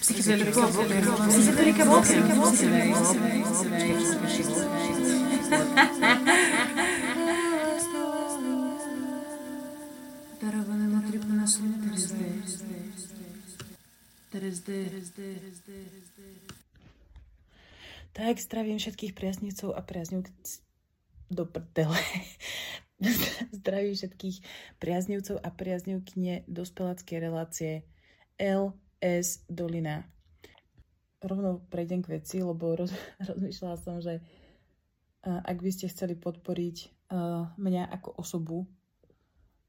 Psychedelika Boker. Psychedelika Boker. Darované modry na Tak zdravím všetkých priaznivcov a priazňov do prdele. zdravím všetkých priaznivcov a priaznivkyne dospeláckej relácie LS Dolina. Rovno prejdem k veci, lebo roz, rozmýšľala som, že uh, ak by ste chceli podporiť uh, mňa ako osobu,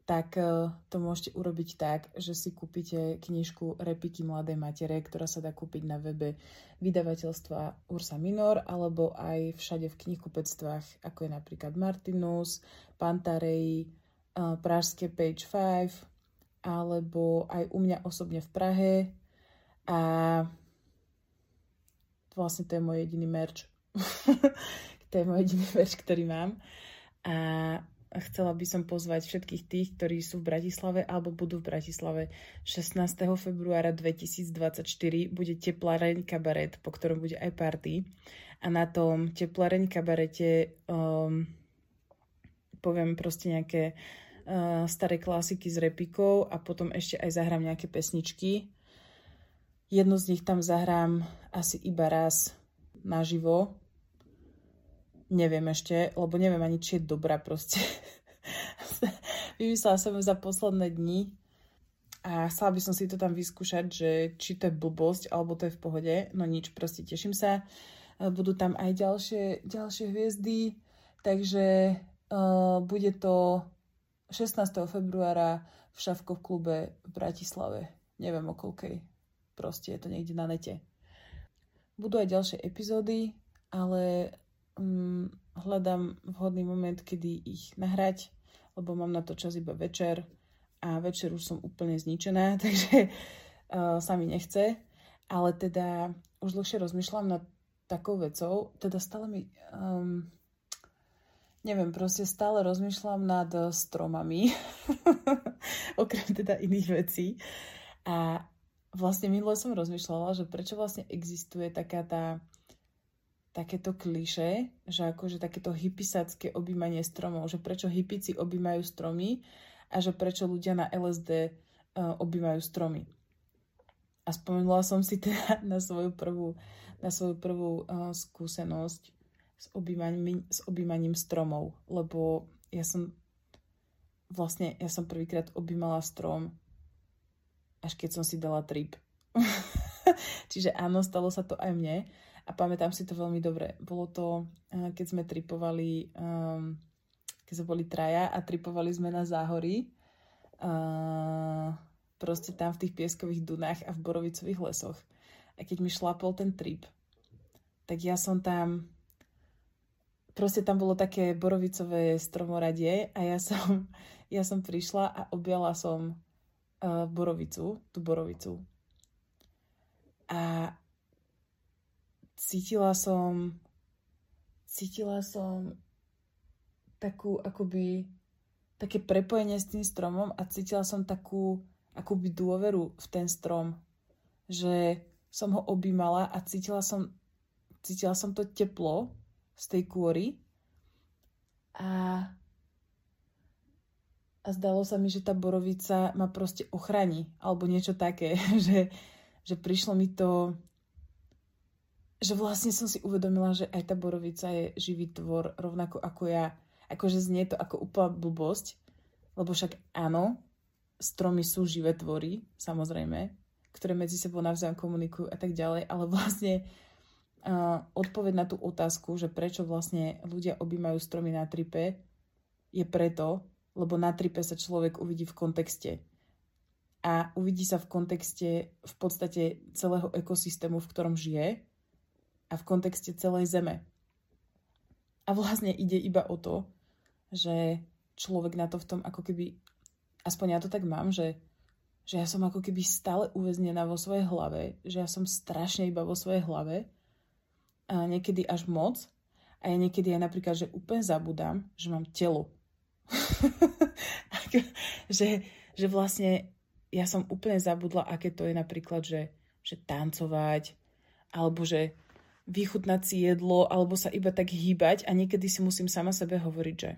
tak uh, to môžete urobiť tak, že si kúpite knižku Repiky mladej matere, ktorá sa dá kúpiť na webe vydavateľstva Ursa Minor, alebo aj všade v knihkupectvách, ako je napríklad Martinus, Pantarei, Pražské Page 5, alebo aj u mňa osobne v Prahe. A vlastne to je môj jediný merch. to je môj jediný merch, ktorý mám. A chcela by som pozvať všetkých tých, ktorí sú v Bratislave alebo budú v Bratislave 16. februára 2024 bude tepláreň kabaret, po ktorom bude aj party. A na tom tepláreň kabarete um, poviem proste nejaké uh, staré klasiky s repikou a potom ešte aj zahrám nejaké pesničky. Jednu z nich tam zahrám asi iba raz naživo, neviem ešte, lebo neviem ani, či je dobrá proste. Vymyslela som ju za posledné dni a chcela by som si to tam vyskúšať, že či to je blbosť, alebo to je v pohode. No nič, proste teším sa. Budú tam aj ďalšie, ďalšie hviezdy, takže uh, bude to 16. februára v Šavko klube v Bratislave. Neviem o koľkej. Proste je to niekde na nete. Budú aj ďalšie epizódy, ale um, hľadám vhodný moment, kedy ich nahrať, lebo mám na to čas iba večer a večer už som úplne zničená, takže uh, sa mi nechce. Ale teda už dlhšie rozmýšľam nad takou vecou, teda stále mi... Um, neviem, proste stále rozmýšľam nad stromami, okrem teda iných vecí. A vlastne minule som rozmýšľala, že prečo vlastne existuje taká tá takéto kliše, že akože takéto hypisácké objímanie stromov, že prečo hypici objímajú stromy a že prečo ľudia na LSD uh, e, objímajú stromy. A spomenula som si teda na svoju prvú, na svoju prvú uh, skúsenosť s objímaním, s objímaním stromov, lebo ja som vlastne, ja som prvýkrát objímala strom, až keď som si dala trip. Čiže áno, stalo sa to aj mne a pamätám si to veľmi dobre. Bolo to, eh, keď sme tripovali, um, keď sme boli traja a tripovali sme na záhory, uh, proste tam v tých pieskových dunách a v borovicových lesoch. A keď mi šlapol ten trip, tak ja som tam proste tam bolo také borovicové stromoradie a ja som, ja som prišla a objala som uh, borovicu, tú borovicu. A cítila som cítila som takú akoby také prepojenie s tým stromom a cítila som takú akoby dôveru v ten strom, že som ho objímala a cítila som, cítila som to teplo z tej kôry a, a zdalo sa mi, že tá borovica ma proste ochrani alebo niečo také, že, že prišlo mi to že vlastne som si uvedomila, že aj tá borovica je živý tvor, rovnako ako ja. Akože znie to ako úplná blbosť, lebo však áno, stromy sú živé tvory, samozrejme, ktoré medzi sebou navzájom komunikujú a tak ďalej, ale vlastne uh, odpoveď na tú otázku, že prečo vlastne ľudia objímajú stromy na tripe, je preto, lebo na tripe sa človek uvidí v kontexte. A uvidí sa v kontexte v podstate celého ekosystému, v ktorom žije a v kontexte celej Zeme. A vlastne ide iba o to, že človek na to v tom ako keby, aspoň ja to tak mám, že, že ja som ako keby stále uväznená vo svojej hlave, že ja som strašne iba vo svojej hlave a niekedy až moc a ja niekedy aj napríklad, že úplne zabudám, že mám telo. že, že vlastne ja som úplne zabudla, aké to je napríklad, že že tancovať, alebo že vychutnať si jedlo, alebo sa iba tak hýbať a niekedy si musím sama sebe hovoriť, že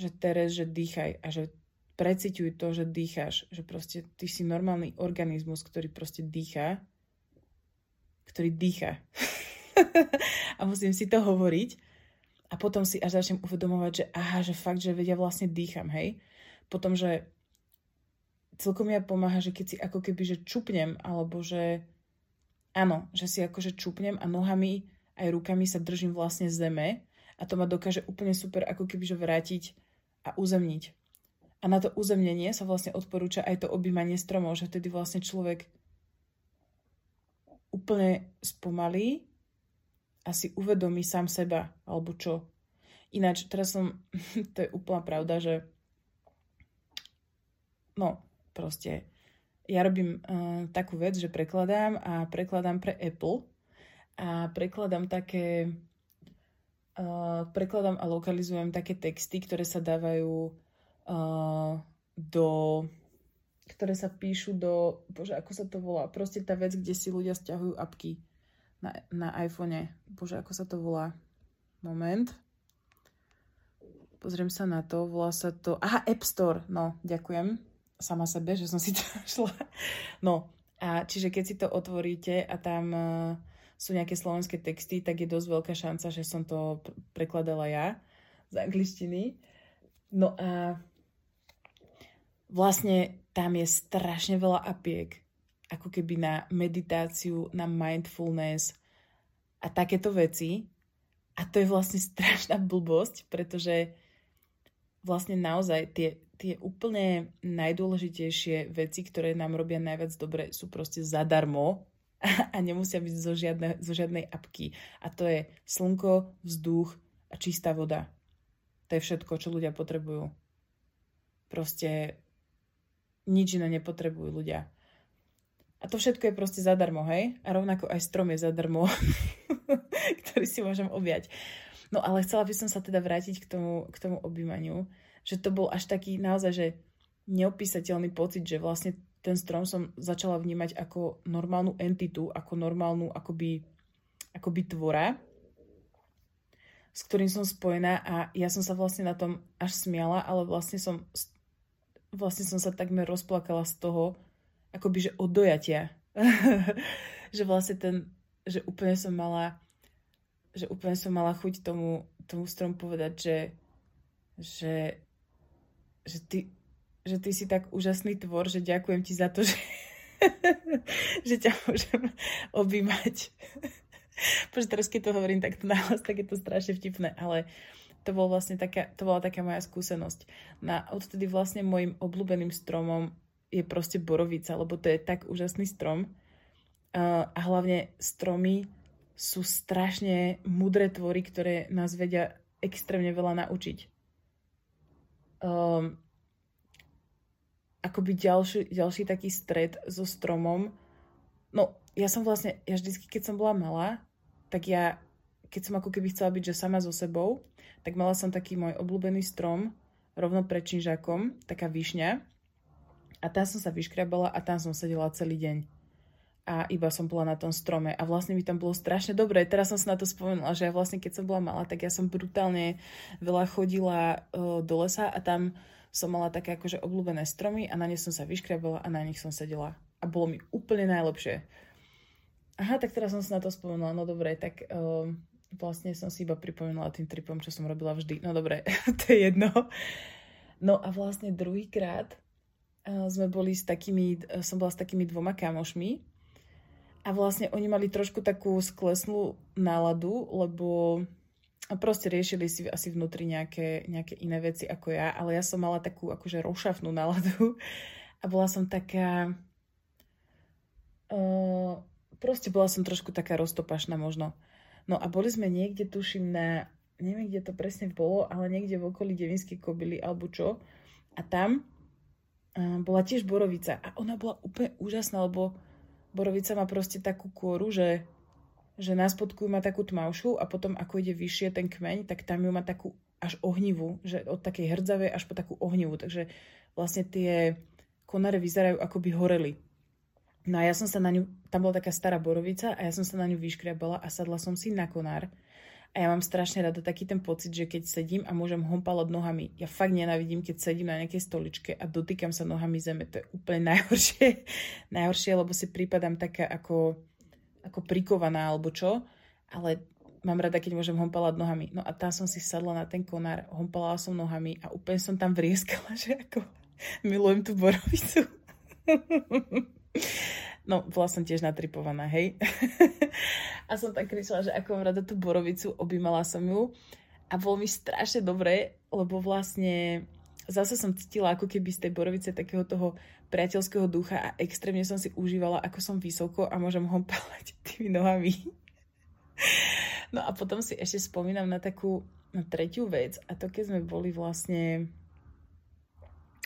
že Teres, že dýchaj a že preciťuj to, že dýcháš, že proste ty si normálny organizmus, ktorý proste dýchá, ktorý dýcha. a musím si to hovoriť a potom si až začnem uvedomovať, že aha, že fakt, že vedia vlastne dýcham, hej. Potom, že celkom mi pomáha, že keď si ako keby, že čupnem, alebo že áno, že si akože čupnem a nohami aj rukami sa držím vlastne zeme a to ma dokáže úplne super ako keby, že vrátiť a uzemniť. A na to uzemnenie sa vlastne odporúča aj to objímanie stromov, že vtedy vlastne človek úplne spomalí a si uvedomí sám seba, alebo čo. Ináč, teraz som, to je úplná pravda, že no, proste, ja robím uh, takú vec, že prekladám a prekladám pre Apple a prekladám také uh, prekladám a lokalizujem také texty, ktoré sa dávajú uh, do ktoré sa píšu do, bože, ako sa to volá, proste tá vec, kde si ľudia stiahujú apky na, na iPhone. Bože, ako sa to volá? Moment. Pozriem sa na to, volá sa to, aha, App Store, no, ďakujem sama sebe, že som si to šla. No, a čiže keď si to otvoríte a tam uh, sú nejaké slovenské texty, tak je dosť veľká šanca, že som to prekladala ja z angličtiny. No a vlastne tam je strašne veľa apiek, ako keby na meditáciu, na mindfulness a takéto veci. A to je vlastne strašná blbosť, pretože vlastne naozaj tie, tie úplne najdôležitejšie veci, ktoré nám robia najviac dobre, sú proste zadarmo a nemusia byť zo, žiadne, zo žiadnej apky. A to je slnko, vzduch a čistá voda. To je všetko, čo ľudia potrebujú. Proste nič iné nepotrebujú ľudia. A to všetko je proste zadarmo, hej? A rovnako aj strom je zadarmo, ktorý si môžem objať. No ale chcela by som sa teda vrátiť k tomu, k tomu objímaniu, že to bol až taký naozaj, že neopísateľný pocit, že vlastne ten strom som začala vnímať ako normálnu entitu, ako normálnu akoby, akoby tvora, s ktorým som spojená a ja som sa vlastne na tom až smiala, ale vlastne som vlastne som sa takmer rozplakala z toho, akoby, že od dojatia. že vlastne ten, že úplne som mala že úplne som mala chuť tomu, tomu strom povedať, že, že, že ty, že ty si tak úžasný tvor, že ďakujem ti za to, že, že ťa môžem objímať. Pretože teraz, keď to hovorím takto nahlas, tak je to strašne vtipné, ale to, bol vlastne taká, to bola taká moja skúsenosť. Na, odtedy vlastne môjim obľúbeným stromom je proste borovica, lebo to je tak úžasný strom. Uh, a hlavne stromy sú strašne mudré tvory, ktoré nás vedia extrémne veľa naučiť. Um, akoby ďalší, ďalší taký stred so stromom. No, ja som vlastne, ja vždycky, keď som bola malá, tak ja, keď som ako keby chcela byť, že sama so sebou, tak mala som taký môj obľúbený strom, rovno pred činžákom, taká višňa. A tam som sa vyškrabala a tam som sedela celý deň. A iba som bola na tom strome. A vlastne mi tam bolo strašne dobre. Teraz som sa na to spomenula, že ja vlastne keď som bola malá, tak ja som brutálne veľa chodila uh, do lesa a tam som mala také akože obľúbené stromy a na ne som sa vyškrabala a na nich som sedela. A bolo mi úplne najlepšie. Aha, tak teraz som sa na to spomenula. No dobre, tak um, vlastne som si iba pripomenula tým tripom, čo som robila vždy. No dobre, to je jedno. No a vlastne druhýkrát uh, sme boli s takými, uh, som bola s takými dvoma kamošmi a vlastne oni mali trošku takú sklesnú náladu, lebo proste riešili si asi vnútri nejaké, nejaké iné veci ako ja, ale ja som mala takú akože rošafnú náladu a bola som taká uh, proste bola som trošku taká roztopašná možno. No a boli sme niekde, tuším, na, neviem, kde to presne bolo, ale niekde v okolí Devinskej kobily alebo čo. A tam bola tiež borovica a ona bola úplne úžasná, lebo borovica má proste takú kôru, že že na spodku má takú tmavšiu a potom ako ide vyššie ten kmeň, tak tam ju má takú až ohnivú, že od takej hrdzavej až po takú ohnivú. Takže vlastne tie konáre vyzerajú ako by horeli. No a ja som sa na ňu, tam bola taká stará borovica a ja som sa na ňu vyškriabala a sadla som si na konár. A ja mám strašne rada taký ten pocit, že keď sedím a môžem hompalať nohami, ja fakt nenávidím, keď sedím na nejakej stoličke a dotýkam sa nohami zeme. To je úplne najhoršie, najhoršie lebo si prípadám taká ako, ako prikovaná alebo čo. Ale mám rada, keď môžem hompalať nohami. No a tam som si sadla na ten konár, hompalala som nohami a úplne som tam vrieskala, že ako milujem tú borovicu. No, bola som tiež natripovaná, hej. a som tak kričala, že ako rada tú borovicu, objímala som ju. A bolo mi strašne dobre, lebo vlastne zase som cítila ako keby z tej borovice takého toho priateľského ducha a extrémne som si užívala, ako som vysoko a môžem hompalať tými nohami. no a potom si ešte spomínam na takú na tretiu vec a to keď sme boli vlastne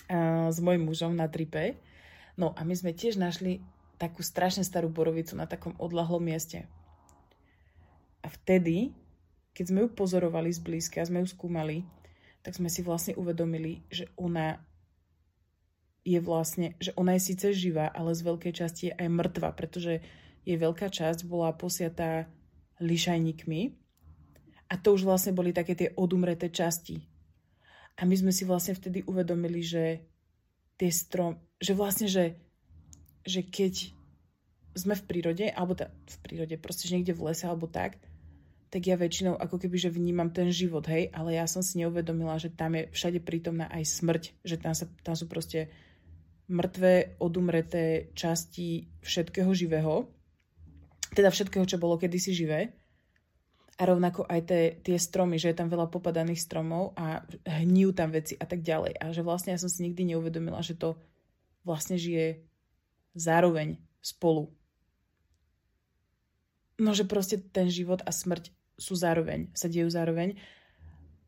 uh, s mojim mužom na tripe, no a my sme tiež našli takú strašne starú borovicu na takom odlahlom mieste. A vtedy, keď sme ju pozorovali zblízka a sme ju skúmali, tak sme si vlastne uvedomili, že ona je vlastne, že ona je síce živá, ale z veľkej časti je aj mŕtva, pretože jej veľká časť bola posiatá lišajníkmi a to už vlastne boli také tie odumreté časti. A my sme si vlastne vtedy uvedomili, že tie strom, že vlastne, že že keď sme v prírode, alebo tá, v prírode, proste že niekde v lese alebo tak, tak ja väčšinou ako keby, že vnímam ten život, hej, ale ja som si neuvedomila, že tam je všade prítomná aj smrť, že tam, sa, tam sú proste mŕtve, odumreté časti všetkého živého, teda všetkého, čo bolo kedysi živé, a rovnako aj tie, tie stromy, že je tam veľa popadaných stromov a hníjú tam veci a tak ďalej. A že vlastne ja som si nikdy neuvedomila, že to vlastne žije zároveň spolu. No, že proste ten život a smrť sú zároveň, sa dejú zároveň.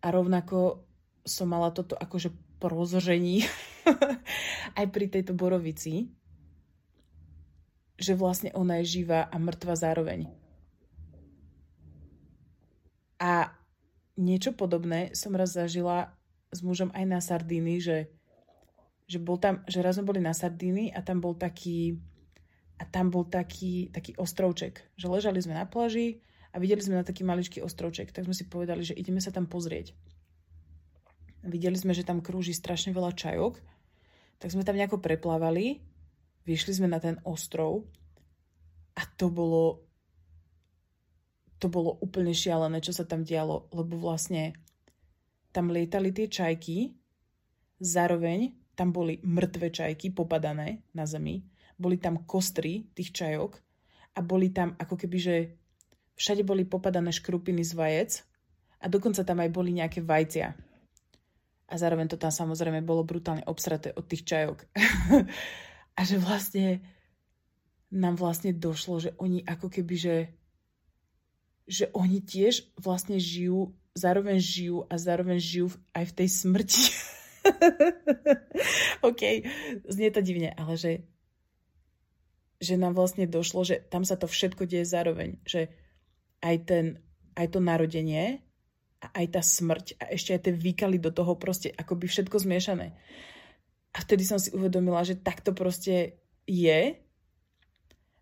A rovnako som mala toto akože prozržení aj pri tejto borovici, že vlastne ona je živá a mŕtva zároveň. A niečo podobné som raz zažila s mužom aj na Sardíny, že že bol tam, že raz sme boli na Sardíny a tam bol taký a tam bol taký, taký ostrovček, že ležali sme na pláži a videli sme na taký maličký ostrovček, tak sme si povedali, že ideme sa tam pozrieť. Videli sme, že tam krúži strašne veľa čajok, tak sme tam nejako preplávali, vyšli sme na ten ostrov a to bolo to bolo úplne šialené, čo sa tam dialo, lebo vlastne tam lietali tie čajky, zároveň tam boli mŕtve čajky popadané na zemi, boli tam kostry tých čajok a boli tam ako keby, že všade boli popadané škrupiny z vajec a dokonca tam aj boli nejaké vajcia. A zároveň to tam samozrejme bolo brutálne obsraté od tých čajok. a že vlastne nám vlastne došlo, že oni ako keby, že, že oni tiež vlastne žijú, zároveň žijú a zároveň žijú aj v tej smrti. OK, znie to divne, ale že, že nám vlastne došlo, že tam sa to všetko deje zároveň. Že aj, ten, aj to narodenie a aj tá smrť a ešte aj tie výkaly do toho proste akoby všetko zmiešané. A vtedy som si uvedomila, že takto proste je,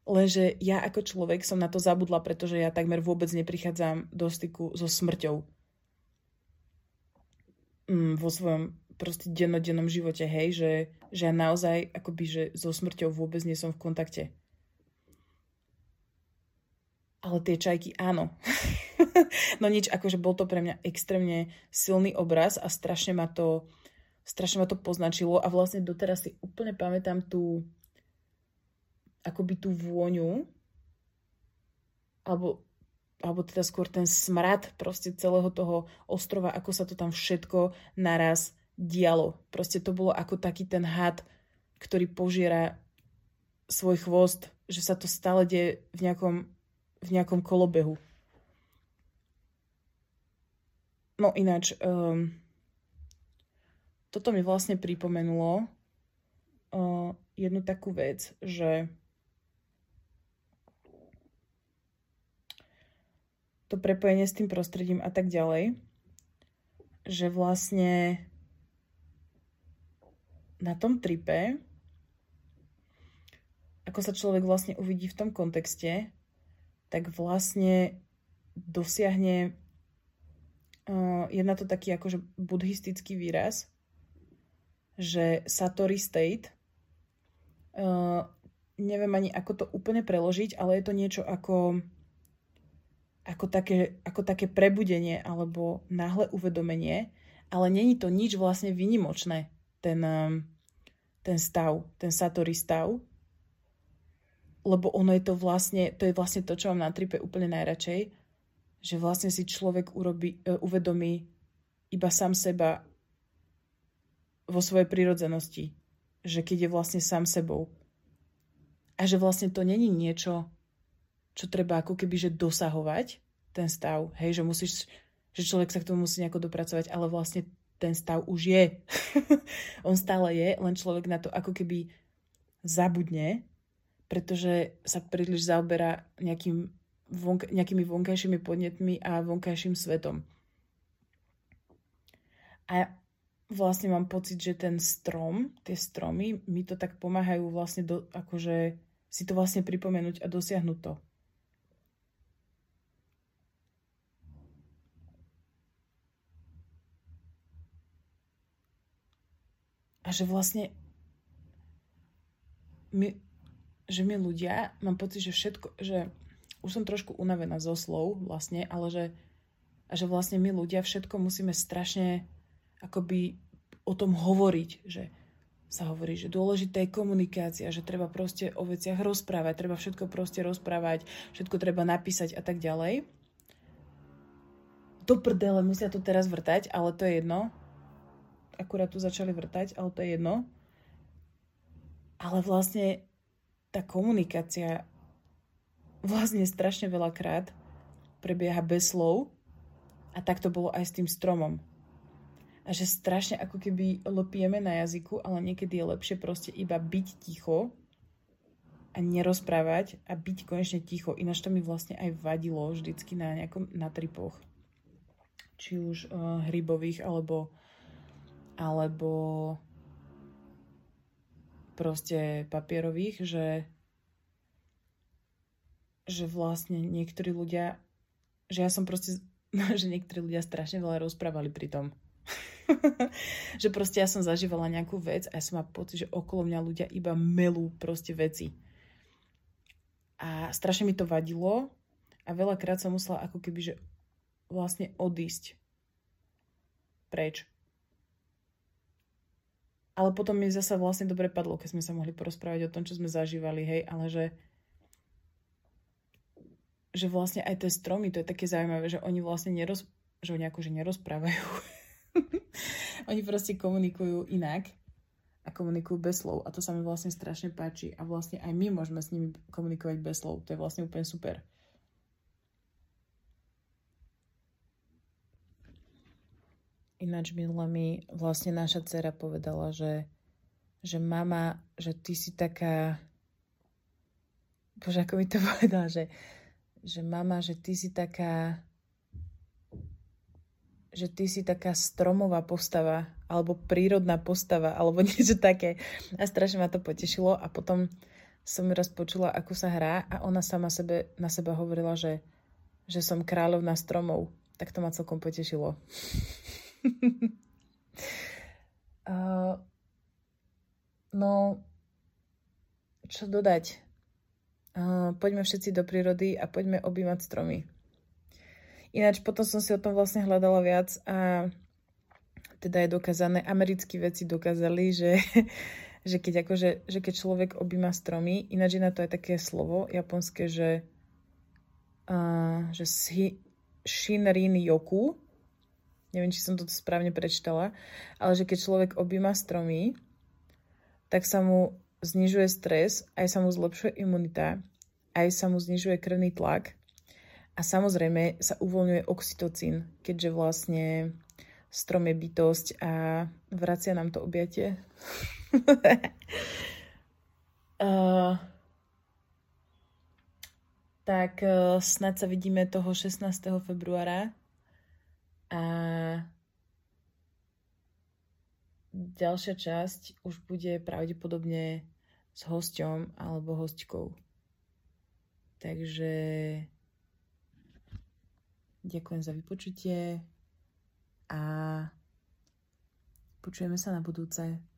lenže ja ako človek som na to zabudla, pretože ja takmer vôbec neprichádzam do styku so smrťou mm, vo svojom proste dennodennom živote, hej, že, že ja naozaj akoby, že so smrťou vôbec nie som v kontakte. Ale tie čajky áno. no nič, akože bol to pre mňa extrémne silný obraz a strašne ma to strašne ma to poznačilo a vlastne doteraz si úplne pamätám tú akoby tú vôňu alebo alebo teda skôr ten smrad proste celého toho ostrova, ako sa to tam všetko naraz dialo. Proste to bolo ako taký ten had, ktorý požiera svoj chvost, že sa to stále deje v nejakom, v nejakom kolobehu. No ináč, um, toto mi vlastne pripomenulo uh, jednu takú vec, že to prepojenie s tým prostredím a tak ďalej, že vlastne na tom tripe, ako sa človek vlastne uvidí v tom kontexte, tak vlastne dosiahne uh, je na to taký akože buddhistický výraz, že Satori state uh, neviem ani ako to úplne preložiť, ale je to niečo ako ako také, ako také prebudenie alebo náhle uvedomenie, ale není to nič vlastne vynimočné, ten, um, ten stav, ten Satori stav, lebo ono je to vlastne, to je vlastne to, čo mám na tripe úplne najradšej, že vlastne si človek urobi, uh, uvedomí iba sám seba vo svojej prírodzenosti. Že keď je vlastne sám sebou. A že vlastne to není niečo, čo treba ako keby že dosahovať, ten stav. Hej, že musíš, že človek sa k tomu musí nejako dopracovať, ale vlastne ten stav už je. On stále je, len človek na to ako keby zabudne, pretože sa príliš zaoberá nejakým vonka, nejakými vonkajšími podnetmi a vonkajším svetom. A vlastne mám pocit, že ten strom, tie stromy, mi to tak pomáhajú vlastne do, akože si to vlastne pripomenúť a dosiahnuť to. A že vlastne my, že my ľudia, mám pocit, že všetko, že už som trošku unavená zo slov vlastne, ale že, a že vlastne my ľudia všetko musíme strašne akoby o tom hovoriť, že sa hovorí, že dôležitá je komunikácia, že treba proste o veciach rozprávať, treba všetko proste rozprávať, všetko treba napísať a tak ďalej. Do prdele musia to teraz vrtať, ale to je jedno akurát tu začali vrtať, ale to je jedno. Ale vlastne tá komunikácia vlastne strašne veľakrát prebieha bez slov a tak to bolo aj s tým stromom. A že strašne ako keby lopieme na jazyku, ale niekedy je lepšie proste iba byť ticho a nerozprávať a byť konečne ticho. Ináč to mi vlastne aj vadilo vždycky na nejakom na tripoch. Či už uh, hrybových alebo alebo proste papierových, že, že vlastne niektorí ľudia, že ja som proste, že niektorí ľudia strašne veľa rozprávali pri tom. že proste ja som zažívala nejakú vec a ja som mala pocit, že okolo mňa ľudia iba melú proste veci. A strašne mi to vadilo a veľakrát som musela ako keby, že vlastne odísť preč ale potom mi zasa vlastne dobre padlo, keď sme sa mohli porozprávať o tom, čo sme zažívali, hej, ale že že vlastne aj tie stromy, to je také zaujímavé, že oni vlastne neroz, že oni akože nerozprávajú. oni proste komunikujú inak a komunikujú bez slov a to sa mi vlastne strašne páči a vlastne aj my môžeme s nimi komunikovať bez slov. To je vlastne úplne super. Ináč minule mi vlastne naša dcera povedala, že, že mama, že ty si taká... Bože, ako mi to povedala, že, že mama, že ty si taká že ty si taká stromová postava, alebo prírodná postava, alebo niečo také. A strašne ma to potešilo a potom som raz počula, ako sa hrá a ona sama sebe, na seba hovorila, že, že som kráľovná stromov. Tak to ma celkom potešilo. uh, no, čo dodať? Uh, poďme všetci do prírody a poďme objímať stromy. Ináč potom som si o tom vlastne hľadala viac a teda je dokázané, americkí veci dokázali, že, že, keď akože, že keď človek objíma stromy, ináč je na to aj také slovo japonské, že, uh, že shinrin yoku, neviem, či som to správne prečítala, ale že keď človek objíma stromy, tak sa mu znižuje stres, aj sa mu zlepšuje imunita, aj sa mu znižuje krvný tlak a samozrejme sa uvoľňuje oxytocín, keďže vlastne strom je bytosť a vracia nám to objatie. uh, tak uh, snad sa vidíme toho 16. februára a ďalšia časť už bude pravdepodobne s hosťom alebo hostkou. Takže ďakujem za vypočutie a počujeme sa na budúce.